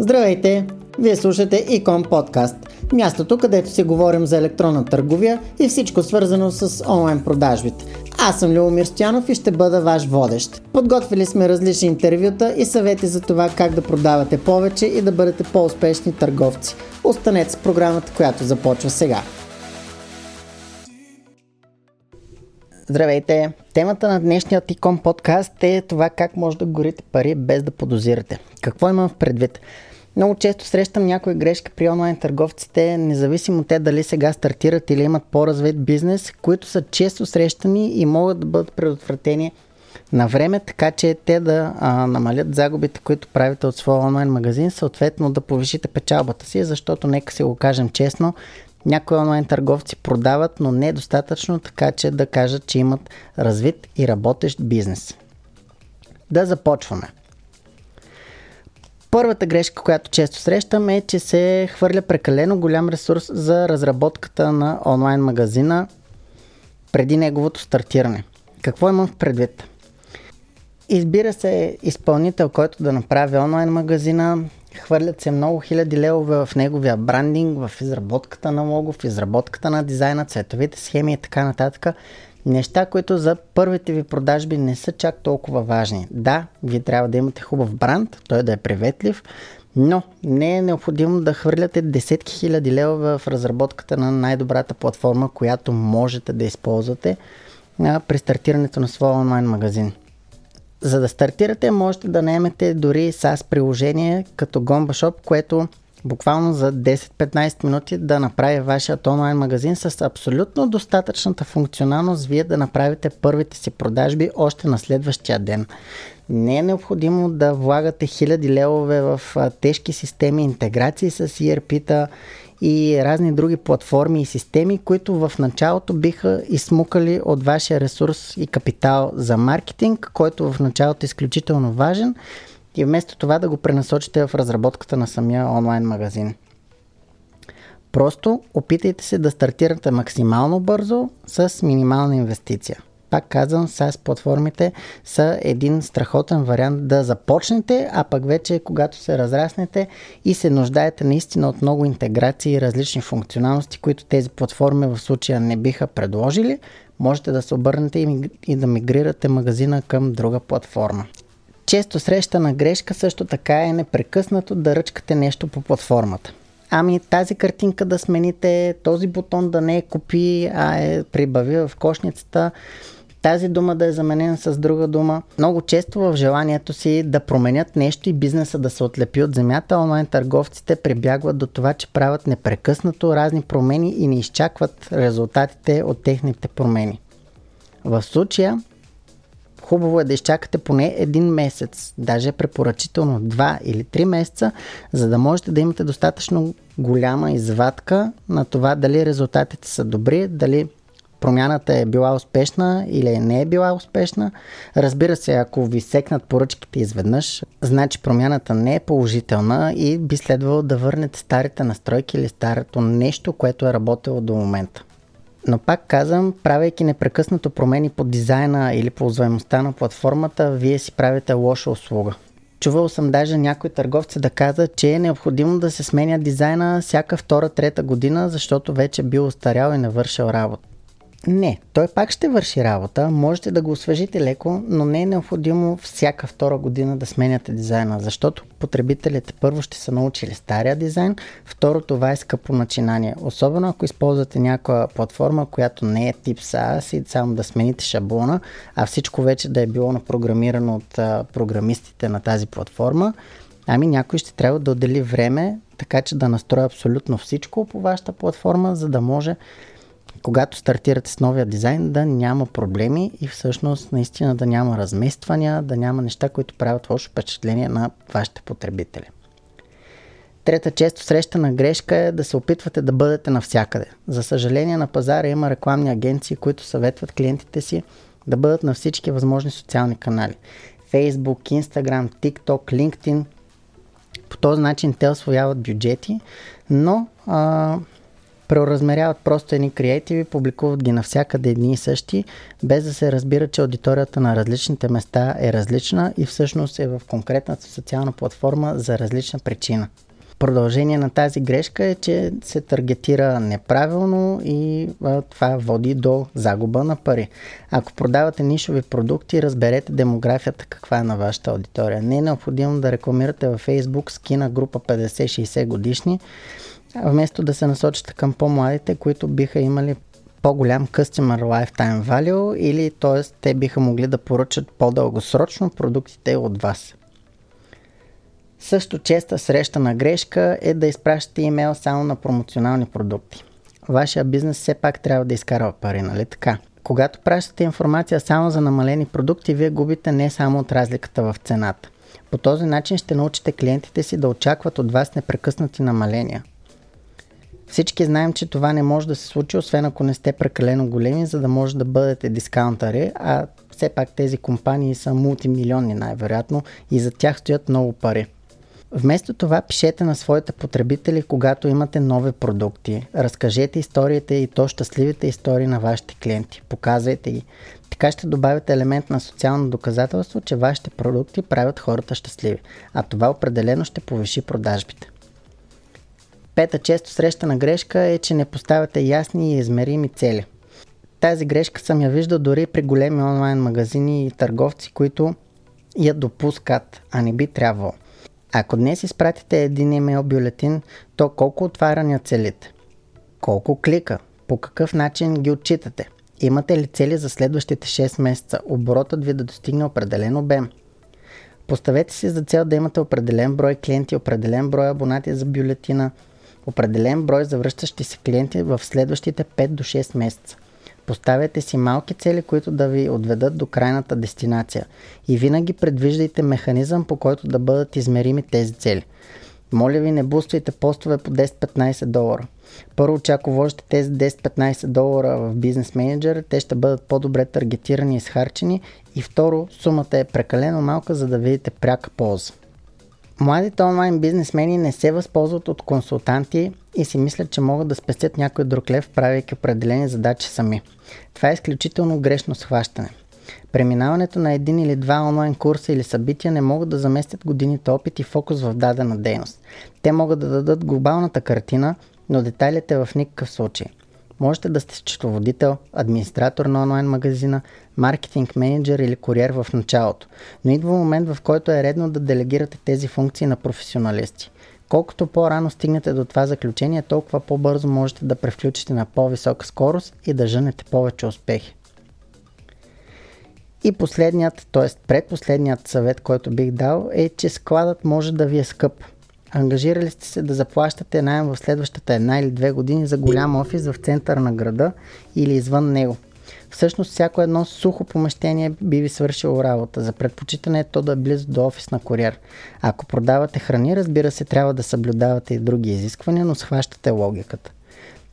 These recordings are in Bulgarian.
Здравейте! Вие слушате Икон Подкаст, мястото където си говорим за електронна търговия и всичко свързано с онлайн продажбите. Аз съм Любомир Стоянов и ще бъда ваш водещ. Подготвили сме различни интервюта и съвети за това как да продавате повече и да бъдете по-успешни търговци. Останете с програмата, която започва сега. Здравейте! Темата на днешния Икон подкаст е това как може да горите пари без да подозирате. Какво имам в предвид? Много често срещам някои грешки при онлайн търговците, независимо те дали сега стартират или имат по-развит бизнес, които са често срещани и могат да бъдат предотвратени на време, така че те да а, намалят загубите, които правите от своя онлайн магазин, съответно да повишите печалбата си, защото нека си го кажем честно, някои онлайн търговци продават, но не достатъчно, така че да кажат, че имат развит и работещ бизнес. Да започваме. Първата грешка, която често срещам е, че се хвърля прекалено голям ресурс за разработката на онлайн магазина преди неговото стартиране. Какво имам в предвид? Избира се изпълнител, който да направи онлайн магазина, хвърлят се много хиляди левове в неговия брандинг, в изработката на лого, в изработката на дизайна, цветовите схеми и така нататък. Неща, които за първите ви продажби не са чак толкова важни. Да, вие трябва да имате хубав бранд, той да е приветлив, но не е необходимо да хвърляте десетки хиляди лева в разработката на най-добрата платформа, която можете да използвате при стартирането на своя онлайн магазин. За да стартирате, можете да наемете дори SaaS приложение като Gomba Shop, което буквално за 10-15 минути да направи вашият онлайн магазин с абсолютно достатъчната функционалност вие да направите първите си продажби още на следващия ден. Не е необходимо да влагате хиляди левове в тежки системи, интеграции с ERP-та и разни други платформи и системи, които в началото биха измукали от вашия ресурс и капитал за маркетинг, който в началото е изключително важен и вместо това да го пренасочите в разработката на самия онлайн магазин. Просто опитайте се да стартирате максимално бързо с минимална инвестиция. Пак казвам, SaaS платформите са един страхотен вариант да започнете, а пък вече когато се разраснете и се нуждаете наистина от много интеграции и различни функционалности, които тези платформи в случая не биха предложили, можете да се обърнете и да мигрирате магазина към друга платформа. Често срещана грешка също така е непрекъснато да ръчкате нещо по платформата. Ами тази картинка да смените, този бутон да не е купи, а е прибави в кошницата, тази дума да е заменена с друга дума. Много често в желанието си да променят нещо и бизнеса да се отлепи от земята, онлайн търговците прибягват до това, че правят непрекъснато разни промени и не изчакват резултатите от техните промени. В случая хубаво е да изчакате поне един месец, даже препоръчително два или три месеца, за да можете да имате достатъчно голяма извадка на това дали резултатите са добри, дали промяната е била успешна или не е била успешна. Разбира се, ако ви секнат поръчките изведнъж, значи промяната не е положителна и би следвало да върнете старите настройки или старото нещо, което е работило до момента. Но пак казвам, правейки непрекъснато промени по дизайна или по узваемостта на платформата, вие си правите лоша услуга. Чувал съм даже някои търговци да казат, че е необходимо да се сменя дизайна всяка втора-трета година, защото вече бил устарял и не вършил работа. Не, той пак ще върши работа, можете да го освежите леко, но не е необходимо всяка втора година да сменяте дизайна, защото потребителите първо ще са научили стария дизайн, второ това е скъпо начинание, особено ако използвате някаква платформа, която не е тип SaaS и само да смените шаблона, а всичко вече да е било напрограмирано от програмистите на тази платформа, ами някой ще трябва да отдели време, така че да настрои абсолютно всичко по вашата платформа, за да може когато стартирате с новия дизайн, да няма проблеми и всъщност наистина да няма размествания, да няма неща, които правят лошо впечатление на вашите потребители. Трета често срещана грешка е да се опитвате да бъдете навсякъде. За съжаление на пазара има рекламни агенции, които съветват клиентите си да бъдат на всички възможни социални канали. Facebook, Instagram, TikTok, LinkedIn. По този начин те освояват бюджети, но а, преоразмеряват просто едни креативи, публикуват ги навсякъде едни и същи, без да се разбира, че аудиторията на различните места е различна и всъщност е в конкретната социална платформа за различна причина. Продължение на тази грешка е, че се таргетира неправилно и а, това води до загуба на пари. Ако продавате нишови продукти, разберете демографията каква е на вашата аудитория. Не е необходимо да рекламирате във Facebook скина група 50-60 годишни, вместо да се насочите към по-младите, които биха имали по-голям Customer Lifetime Value или т.е. те биха могли да поръчат по-дългосрочно продуктите от вас. Също честа среща на грешка е да изпращате имейл само на промоционални продукти. Вашия бизнес все пак трябва да изкарва пари, нали така? Когато пращате информация само за намалени продукти, вие губите не само от разликата в цената. По този начин ще научите клиентите си да очакват от вас непрекъснати намаления. Всички знаем, че това не може да се случи, освен ако не сте прекалено големи, за да може да бъдете дискаунтъри, а все пак тези компании са мултимилионни най-вероятно и за тях стоят много пари. Вместо това пишете на своите потребители, когато имате нови продукти. Разкажете историите и то щастливите истории на вашите клиенти. Показвайте ги. Така ще добавите елемент на социално доказателство, че вашите продукти правят хората щастливи, а това определено ще повиши продажбите. Пета често срещана грешка е, че не поставяте ясни и измерими цели. Тази грешка съм я виждал дори при големи онлайн магазини и търговци, които я допускат, а не би трябвало. Ако днес изпратите един имейл бюлетин, то колко отваряния целите? Колко клика? По какъв начин ги отчитате? Имате ли цели за следващите 6 месеца? Оборотът ви да достигне определен обем? Поставете си за цел да имате определен брой клиенти, определен брой абонати за бюлетина, определен брой завръщащи се клиенти в следващите 5 до 6 месеца. Поставяте си малки цели, които да ви отведат до крайната дестинация и винаги предвиждайте механизъм, по който да бъдат измерими тези цели. Моля ви, не буствайте постове по 10-15 долара. Първо, че ако вложите тези 10-15 долара в бизнес менеджер, те ще бъдат по-добре таргетирани и изхарчени. И второ, сумата е прекалено малка, за да видите пряка полза. Младите онлайн бизнесмени не се възползват от консултанти и си мислят, че могат да спестят някой друг лев, правейки определени задачи сами. Това е изключително грешно схващане. Преминаването на един или два онлайн курса или събития не могат да заместят годините опит и фокус в дадена дейност. Те могат да дадат глобалната картина, но детайлите в никакъв случай. Можете да сте счетоводител, администратор на онлайн магазина, маркетинг менеджер или куриер в началото, но идва момент в който е редно да делегирате тези функции на професионалисти. Колкото по-рано стигнете до това заключение, толкова по-бързо можете да превключите на по-висока скорост и да женете повече успехи. И последният, т.е. предпоследният съвет, който бих дал е, че складът може да ви е скъп. Ангажирали сте се да заплащате найем в следващата една или две години за голям офис в центъра на града или извън него. Всъщност всяко едно сухо помещение би ви свършило работа. За предпочитане е то да е близо до офис на куриер. Ако продавате храни, разбира се, трябва да съблюдавате и други изисквания, но схващате логиката.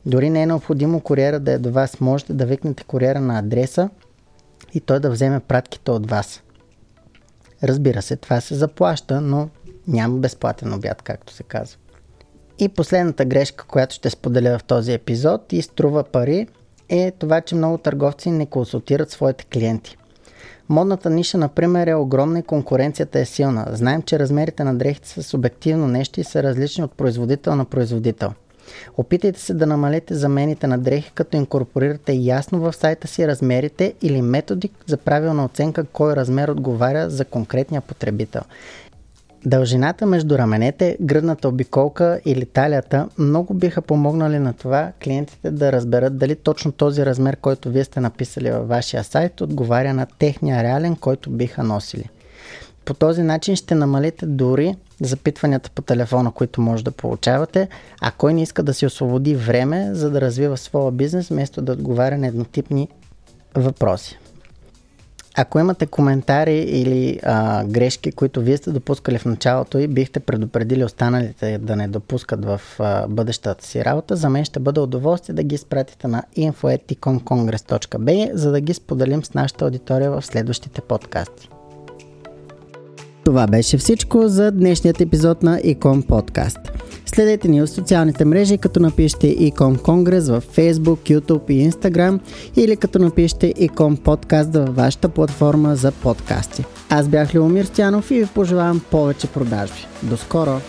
Дори не е необходимо куриера да е до вас. Можете да викнете куриера на адреса и той да вземе пратките от вас. Разбира се, това се заплаща, но няма безплатен обяд, както се казва. И последната грешка, която ще споделя в този епизод и струва пари, е това, че много търговци не консултират своите клиенти. Модната ниша, например, е огромна и конкуренцията е силна. Знаем, че размерите на дрехите са субективно нещо и са различни от производител на производител. Опитайте се да намалите замените на дрехи, като инкорпорирате ясно в сайта си размерите или методи за правилна оценка кой размер отговаря за конкретния потребител. Дължината между раменете, гръдната обиколка или талията много биха помогнали на това клиентите да разберат дали точно този размер, който вие сте написали във вашия сайт, отговаря на техния реален, който биха носили. По този начин ще намалите дори запитванията по телефона, които може да получавате, а кой не иска да си освободи време, за да развива своя бизнес, вместо да отговаря на еднотипни въпроси. Ако имате коментари или а, грешки, които вие сте допускали в началото и бихте предупредили останалите да не допускат в а, бъдещата си работа, за мен ще бъде удоволствие да ги изпратите на info.ecomcongress.bg, за да ги споделим с нашата аудитория в следващите подкасти. Това беше всичко за днешният епизод на Ecom Podcast. Следете ни в социалните мрежи, като напишете Икон Конгрес в Facebook, YouTube и Instagram или като напишете Икон Подкаст във вашата платформа за подкасти. Аз бях Любомир Стянов и ви пожелавам повече продажби. До скоро!